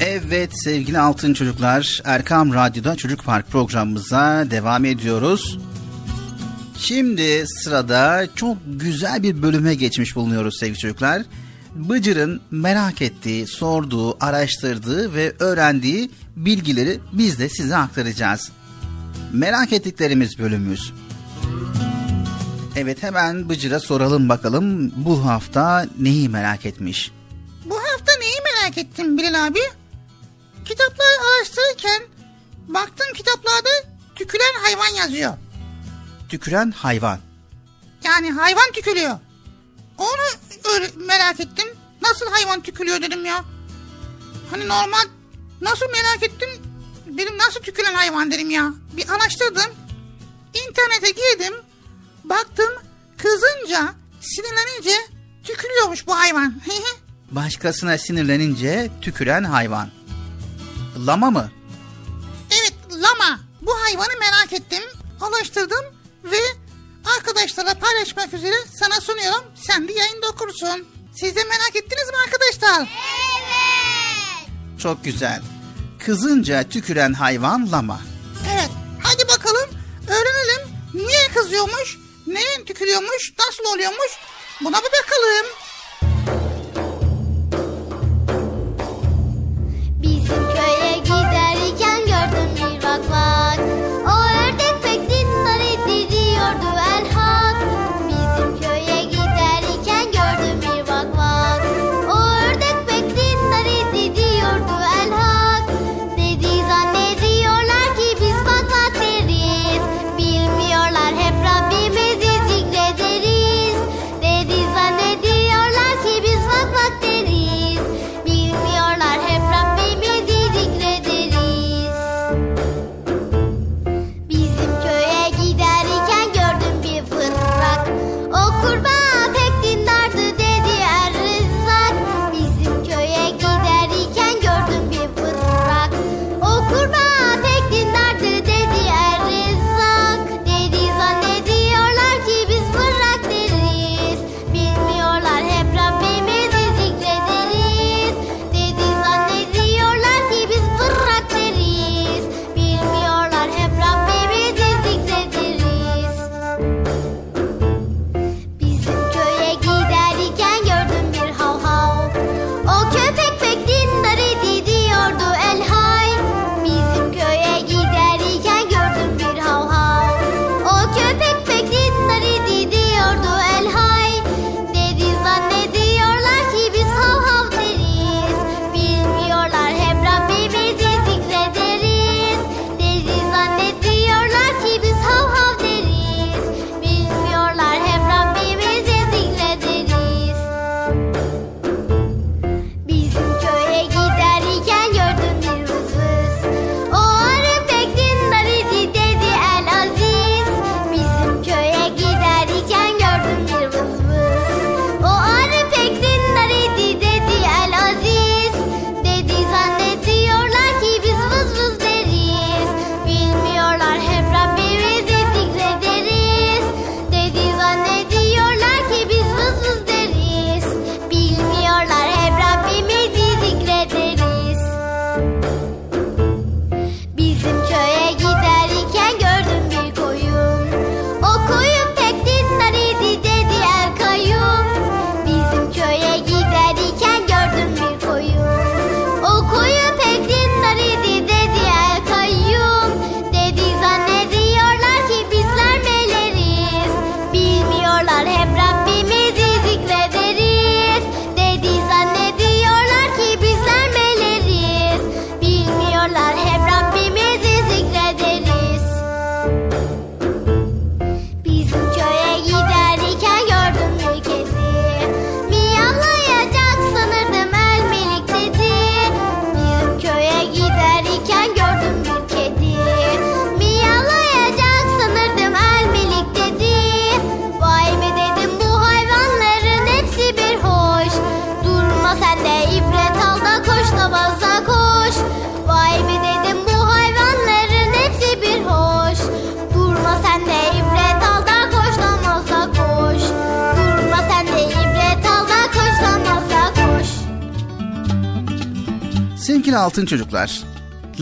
S4: Evet sevgili altın çocuklar Erkam Radyo'da Çocuk Park programımıza devam ediyoruz. Şimdi sırada çok güzel bir bölüme geçmiş bulunuyoruz sevgili çocuklar. Bıcır'ın merak ettiği, sorduğu, araştırdığı ve öğrendiği bilgileri biz de size aktaracağız. Merak ettiklerimiz bölümümüz. Evet hemen Bıcır'a soralım bakalım bu hafta neyi merak etmiş?
S5: Bu hafta neyi merak ettim Bilal abi? Kitapları araştırırken baktım kitaplarda tüküren hayvan yazıyor.
S4: Tüküren hayvan.
S5: Yani hayvan tükülüyor. Onu öyle merak ettim. Nasıl hayvan tükülüyor dedim ya. Hani normal nasıl merak ettim. Dedim nasıl tükülen hayvan dedim ya. Bir araştırdım. İnternete girdim. Baktım kızınca sinirlenince tükürüyormuş bu hayvan.
S4: Başkasına sinirlenince tüküren hayvan. Lama mı?
S5: evet lama. Bu hayvanı merak ettim. Araştırdım ve arkadaşlarla paylaşmak üzere sana sunuyorum. Sen de yayında okursun. Siz de merak ettiniz mi arkadaşlar?
S4: Çok güzel. Kızınca tüküren hayvan lama.
S5: Evet. Hadi bakalım öğrenelim. Niye kızıyormuş? Neye tükürüyormuş? Nasıl oluyormuş? Buna bir bakalım.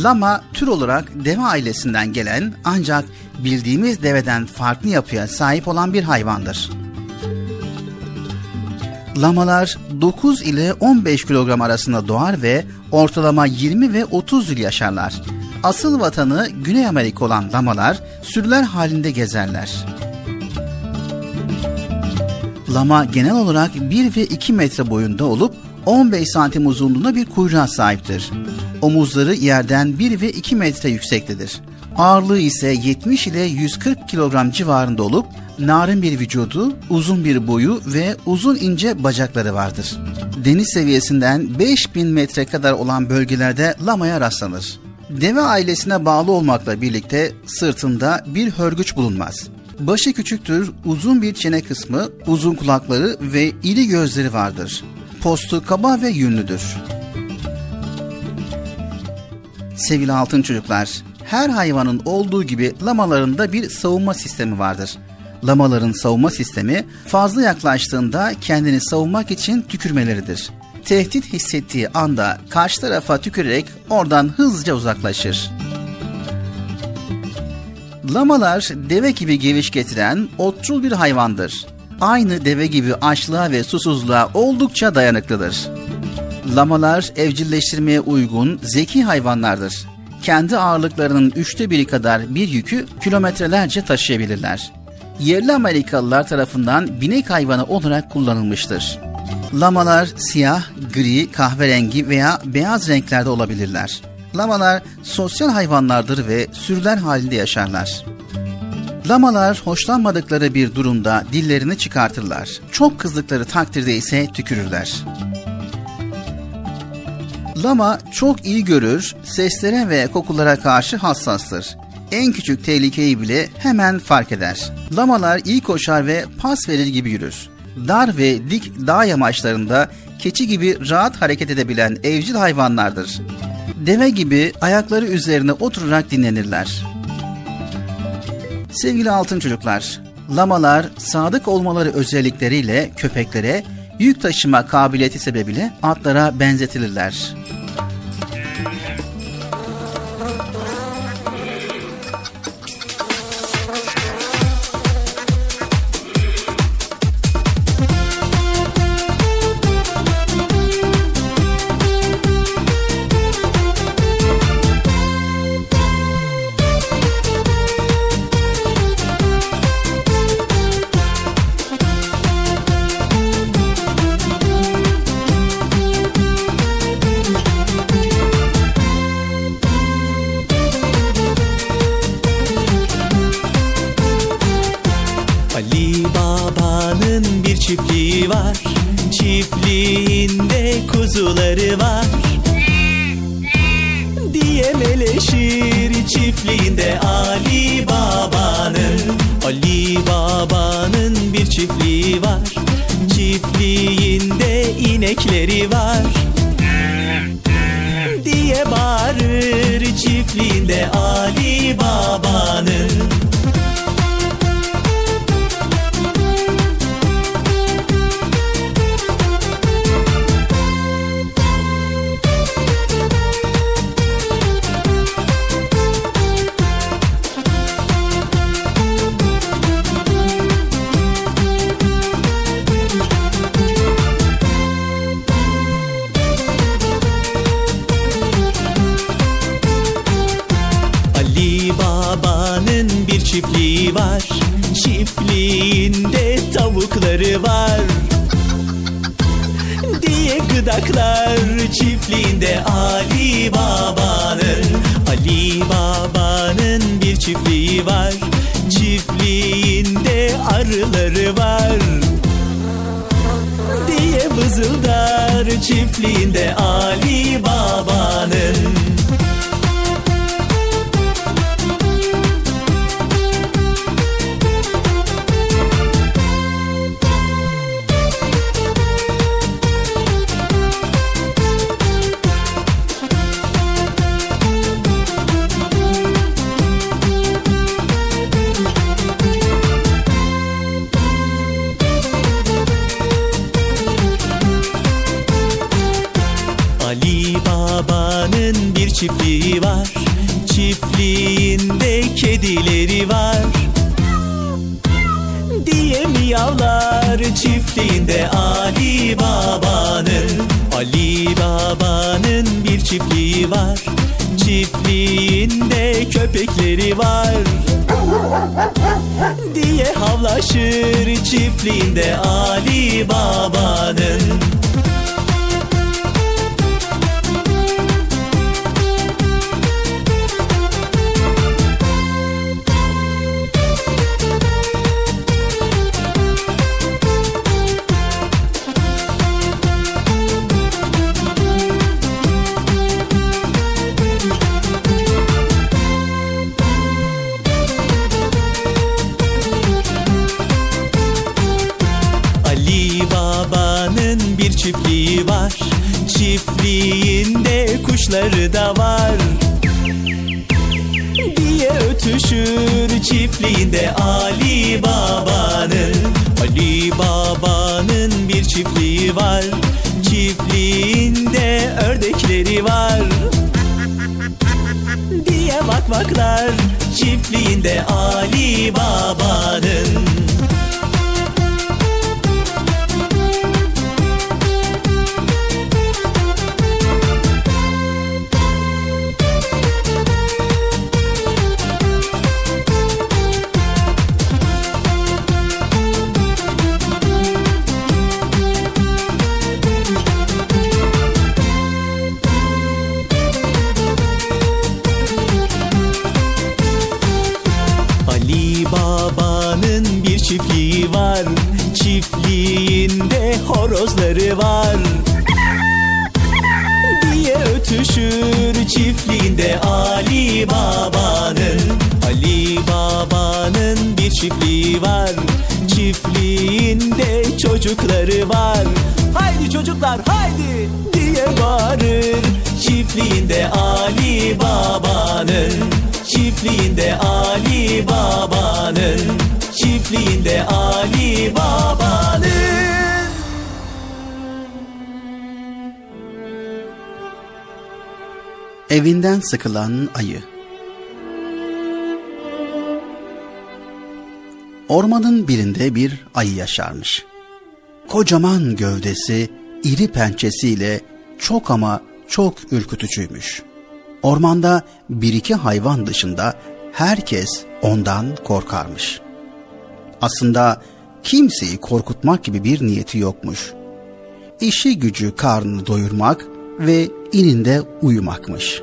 S4: Lama tür olarak deve ailesinden gelen ancak bildiğimiz deveden farklı yapıya sahip olan bir hayvandır. Lamalar 9 ile 15 kilogram arasında doğar ve ortalama 20 ve 30 yıl yaşarlar. Asıl vatanı Güney Amerika olan lamalar sürüler halinde gezerler. Lama genel olarak 1 ve 2 metre boyunda olup 15 santim uzunluğunda bir kuyruğa sahiptir. Omuzları yerden 1 ve 2 metre yüksektedir. Ağırlığı ise 70 ile 140 kilogram civarında olup narin bir vücudu, uzun bir boyu ve uzun ince bacakları vardır. Deniz seviyesinden 5000 metre kadar olan bölgelerde lamaya rastlanır. Deve ailesine bağlı olmakla birlikte sırtında bir hörgüç bulunmaz. Başı küçüktür, uzun bir çene kısmı, uzun kulakları ve iri gözleri vardır. Postu kaba ve yünlüdür. Sevgili altın çocuklar, her hayvanın olduğu gibi lamaların da bir savunma sistemi vardır. Lamaların savunma sistemi fazla yaklaştığında kendini savunmak için tükürmeleridir. Tehdit hissettiği anda karşı tarafa tükürerek oradan hızlıca uzaklaşır. Lamalar deve gibi geviş getiren otçul bir hayvandır. Aynı deve gibi açlığa ve susuzluğa oldukça dayanıklıdır. Lamalar evcilleştirmeye uygun zeki hayvanlardır. Kendi ağırlıklarının üçte biri kadar bir yükü kilometrelerce taşıyabilirler. Yerli Amerikalılar tarafından binek hayvanı olarak kullanılmıştır. Lamalar siyah, gri, kahverengi veya beyaz renklerde olabilirler. Lamalar sosyal hayvanlardır ve sürüler halinde yaşarlar. Lamalar hoşlanmadıkları bir durumda dillerini çıkartırlar. Çok kızdıkları takdirde ise tükürürler. Lama çok iyi görür, seslere ve kokulara karşı hassastır. En küçük tehlikeyi bile hemen fark eder. Lamalar iyi koşar ve pas verir gibi yürür. Dar ve dik dağ yamaçlarında keçi gibi rahat hareket edebilen evcil hayvanlardır. Deve gibi ayakları üzerine oturarak dinlenirler. Sevgili altın çocuklar, lamalar sadık olmaları özellikleriyle köpeklere yük taşıma kabiliyeti sebebiyle atlara benzetilirler.
S14: Kuzuları var. Diye meleşir çiftliğinde Ali Baba'nın Ali Baba'nın bir çiftliği var. Çiftliğinde inekleri var. Diye bağırır çiftliğinde Ali Baba'nın Kuşları da var. Diye ötüşür çiftliğinde Ali Baba'nın. Ali Baba'nın bir çiftliği var. Çiftliğinde ördekleri var. Diye bak baklar çiftliğinde Ali Baba'nın var. Diye ötüşür çiftliğinde Ali Baba'nın. Ali Baba'nın bir çiftliği var. Çiftliğinde çocukları var. Haydi çocuklar haydi diye bağırır. Çiftliğinde Ali Baba'nın. Çiftliğinde Ali Baba'nın. Çiftliğinde Ali Baba'nın
S4: Evinden sıkılan ayı. Ormanın birinde bir ayı yaşarmış. Kocaman gövdesi, iri pençesiyle çok ama çok ürkütücüymüş. Ormanda bir iki hayvan dışında herkes ondan korkarmış. Aslında kimseyi korkutmak gibi bir niyeti yokmuş. İşi gücü karnını doyurmak ve ininde uyumakmış.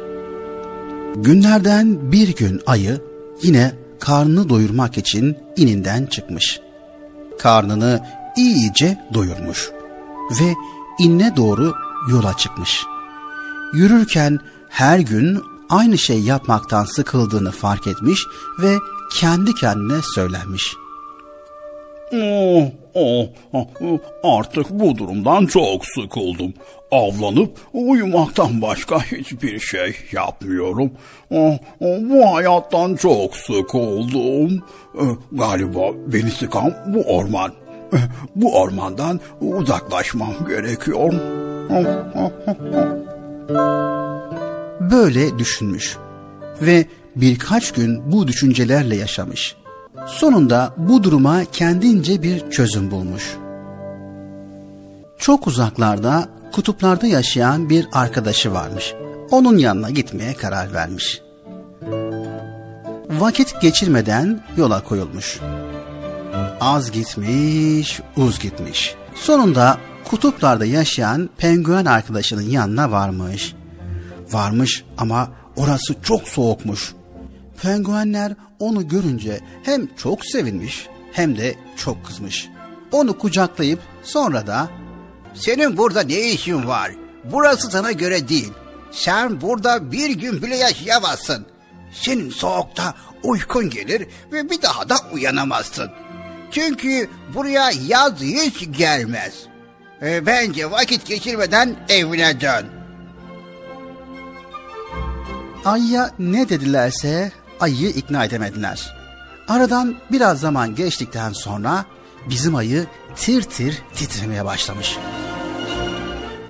S4: Günlerden bir gün ayı yine karnını doyurmak için ininden çıkmış. Karnını iyice doyurmuş ve inne doğru yola çıkmış. Yürürken her gün aynı şey yapmaktan sıkıldığını fark etmiş ve kendi kendine söylenmiş.
S3: Oh, oh, oh, artık bu durumdan çok sıkıldım. Avlanıp uyumaktan başka hiçbir şey yapmıyorum. Oh, oh, bu hayattan çok sıkıldım. Eh, Galiba beni sıkan bu orman. Eh, Bu ormandan uzaklaşmam gerekiyor. Oh, oh.
S4: Böyle düşünmüş ve birkaç gün bu düşüncelerle yaşamış. Sonunda bu duruma kendince bir çözüm bulmuş. Çok uzaklarda, kutuplarda yaşayan bir arkadaşı varmış. Onun yanına gitmeye karar vermiş. Vakit geçirmeden yola koyulmuş. Az gitmiş, uz gitmiş. Sonunda kutuplarda yaşayan penguen arkadaşının yanına varmış. Varmış ama orası çok soğukmuş. Penguenler onu görünce hem çok sevinmiş hem de çok kızmış. Onu kucaklayıp sonra da
S15: Senin burada ne işin var? Burası sana göre değil. Sen burada bir gün bile yaşayamazsın. Senin soğukta uykun gelir ve bir daha da uyanamazsın. Çünkü buraya yaz hiç gelmez. E, bence vakit geçirmeden evine dön.
S4: Ayıya ne dedilerse ayıyı ikna edemediler. Aradan biraz zaman geçtikten sonra bizim ayı tir tir titremeye başlamış.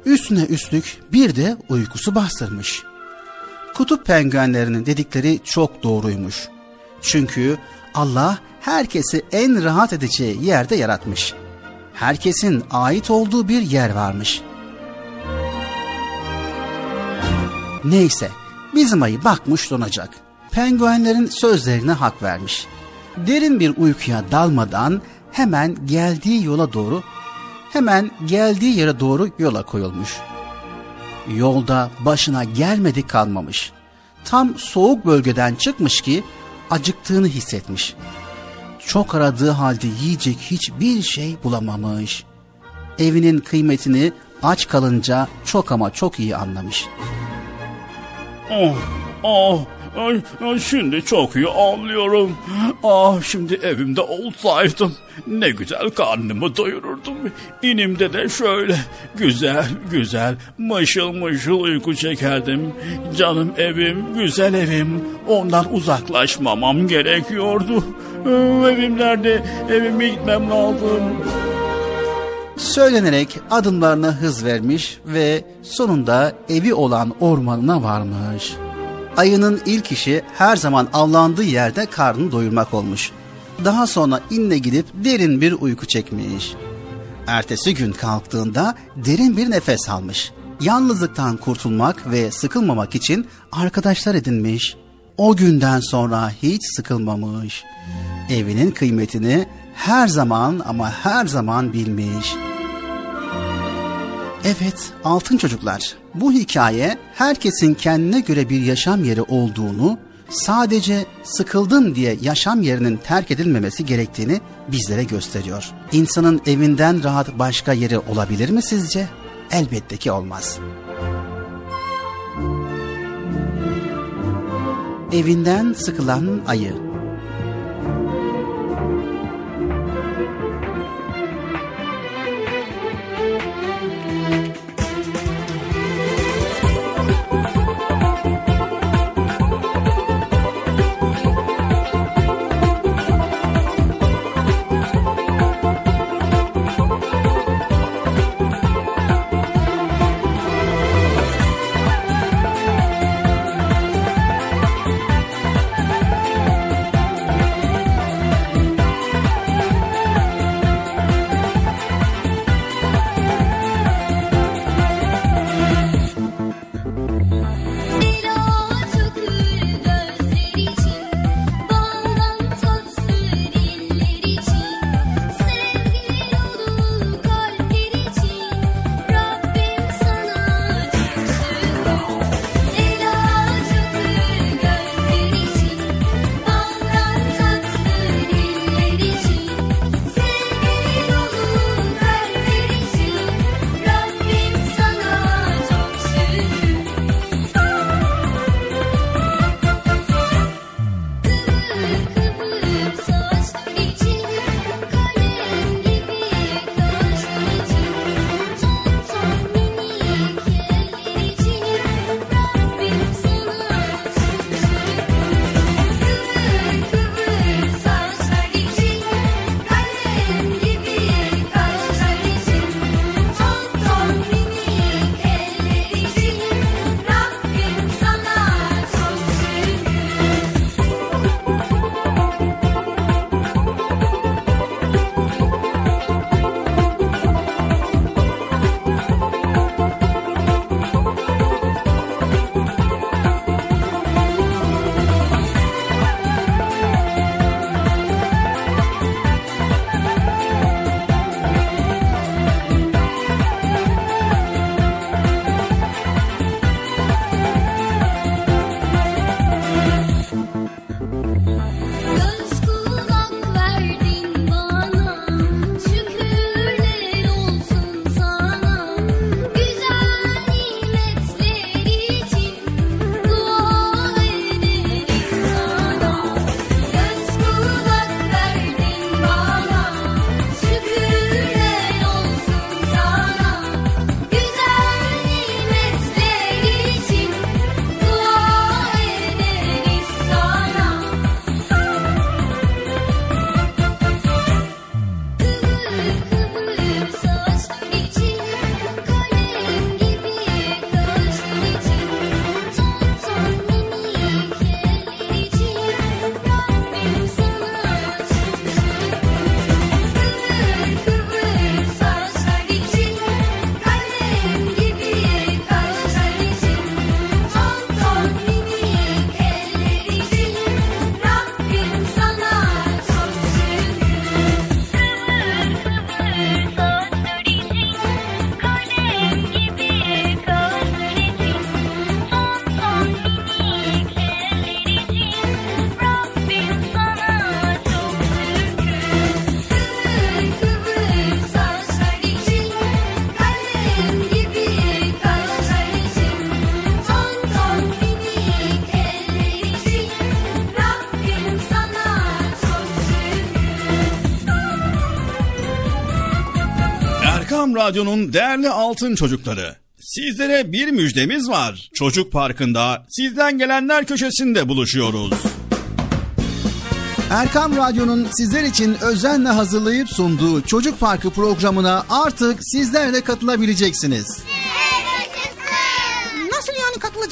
S4: Üstüne üstlük bir de uykusu bastırmış. kutup penguenlerinin dedikleri çok doğruymuş. Çünkü Allah herkesi en rahat edeceği yerde yaratmış. Herkesin ait olduğu bir yer varmış. Neyse, bizim ayı bakmış donacak. Penguenlerin sözlerine hak vermiş. Derin bir uykuya dalmadan hemen geldiği yola doğru, hemen geldiği yere doğru yola koyulmuş. Yolda başına gelmedi kalmamış. Tam soğuk bölgeden çıkmış ki acıktığını hissetmiş. Çok aradığı halde yiyecek hiçbir şey bulamamış. Evinin kıymetini aç kalınca çok ama çok iyi anlamış.
S3: Oh, oh, şimdi çok iyi anlıyorum. Ah şimdi evimde olsaydım ne güzel karnımı doyururdum. İnimde de şöyle güzel güzel mışıl mışıl uyku çekerdim. Canım evim, güzel evim. Ondan uzaklaşmamam gerekiyordu. Evim nerede? Evime gitmem lazım.
S4: Söylenerek adımlarına hız vermiş ve sonunda evi olan ormanına varmış. Ayının ilk işi her zaman avlandığı yerde karnını doyurmak olmuş. Daha sonra inle gidip derin bir uyku çekmiş. Ertesi gün kalktığında derin bir nefes almış. Yalnızlıktan kurtulmak ve sıkılmamak için arkadaşlar edinmiş. O günden sonra hiç sıkılmamış. Evinin kıymetini her zaman ama her zaman bilmiş. Evet, altın çocuklar. Bu hikaye herkesin kendine göre bir yaşam yeri olduğunu, sadece sıkıldım diye yaşam yerinin terk edilmemesi gerektiğini bizlere gösteriyor. İnsanın evinden rahat başka yeri olabilir mi sizce? Elbette ki olmaz. Evinden sıkılan ayı
S3: Radyo'nun değerli altın çocukları. Sizlere bir müjdemiz var. Çocuk Parkı'nda sizden gelenler köşesinde buluşuyoruz.
S4: Erkam Radyo'nun sizler için özenle hazırlayıp sunduğu Çocuk Parkı programına artık sizler de katılabileceksiniz.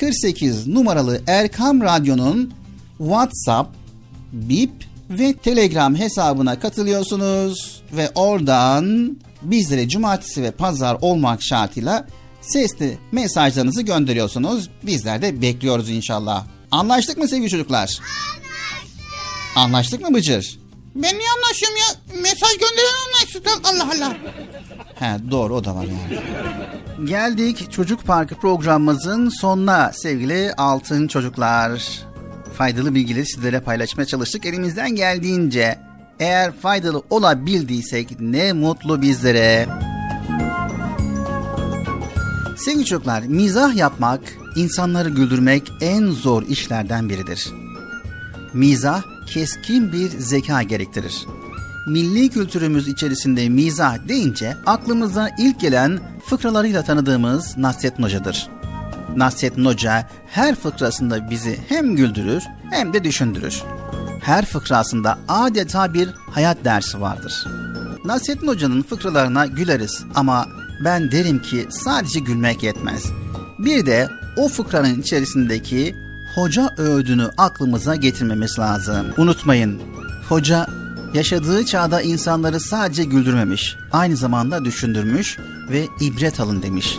S4: 48 numaralı Erkam Radyo'nun WhatsApp, Bip ve Telegram hesabına katılıyorsunuz ve oradan bizlere cumartesi ve pazar olmak şartıyla sesli mesajlarınızı gönderiyorsunuz. Bizler de bekliyoruz inşallah. Anlaştık mı sevgili çocuklar? Anlaştık. Anlaştık mı Bıcır?
S5: Ben niye anlaşıyorum ya? Mesaj gönderen anlaştık. Allah Allah.
S4: He doğru o da var yani. Geldik Çocuk Parkı programımızın sonuna sevgili altın çocuklar. Faydalı bilgileri sizlere paylaşmaya çalıştık elimizden geldiğince. Eğer faydalı olabildiysek ne mutlu bizlere. Sevgili çocuklar, mizah yapmak, insanları güldürmek en zor işlerden biridir. Mizah keskin bir zeka gerektirir. Milli kültürümüz içerisinde mizah deyince aklımıza ilk gelen fıkralarıyla tanıdığımız Nasrettin Hoca'dır. Nasrettin Hoca her fıkrasında bizi hem güldürür hem de düşündürür. Her fıkrasında adeta bir hayat dersi vardır. Nasrettin Hoca'nın fıkralarına güleriz ama ben derim ki sadece gülmek yetmez. Bir de o fıkranın içerisindeki hoca öğüdünü aklımıza getirmemiz lazım. Unutmayın, hoca yaşadığı çağda insanları sadece güldürmemiş, aynı zamanda düşündürmüş ve ibret alın demiş.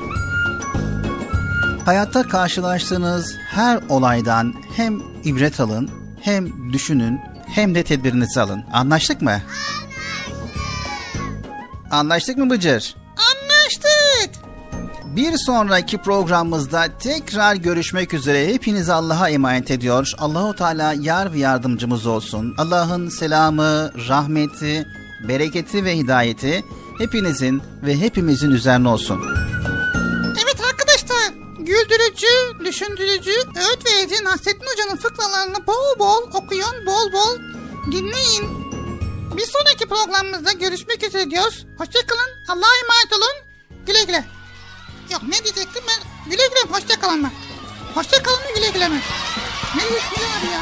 S4: Hayatta karşılaştığınız her olaydan hem ibret alın, hem düşünün, hem de tedbirinizi alın. Anlaştık mı? Anlaştık mı Bıcır? Bir sonraki programımızda tekrar görüşmek üzere. Hepinizi Allah'a emanet ediyor. Allahu Teala yar ve yardımcımız olsun. Allah'ın selamı, rahmeti, bereketi ve hidayeti hepinizin ve hepimizin üzerine olsun.
S5: Evet arkadaşlar güldürücü, düşündürücü, öğüt verici Nasrettin Hoca'nın fıkralarını bol bol okuyun, bol bol dinleyin. Bir sonraki programımızda görüşmek üzere diyoruz. Hoşçakalın, Allah'a emanet olun. Güle güle. Yok ne diyecektim ben? Güle güle, hoşçakalın mı? Hoşçakalın mı güle güle mi? Ne diyecektim abi ya?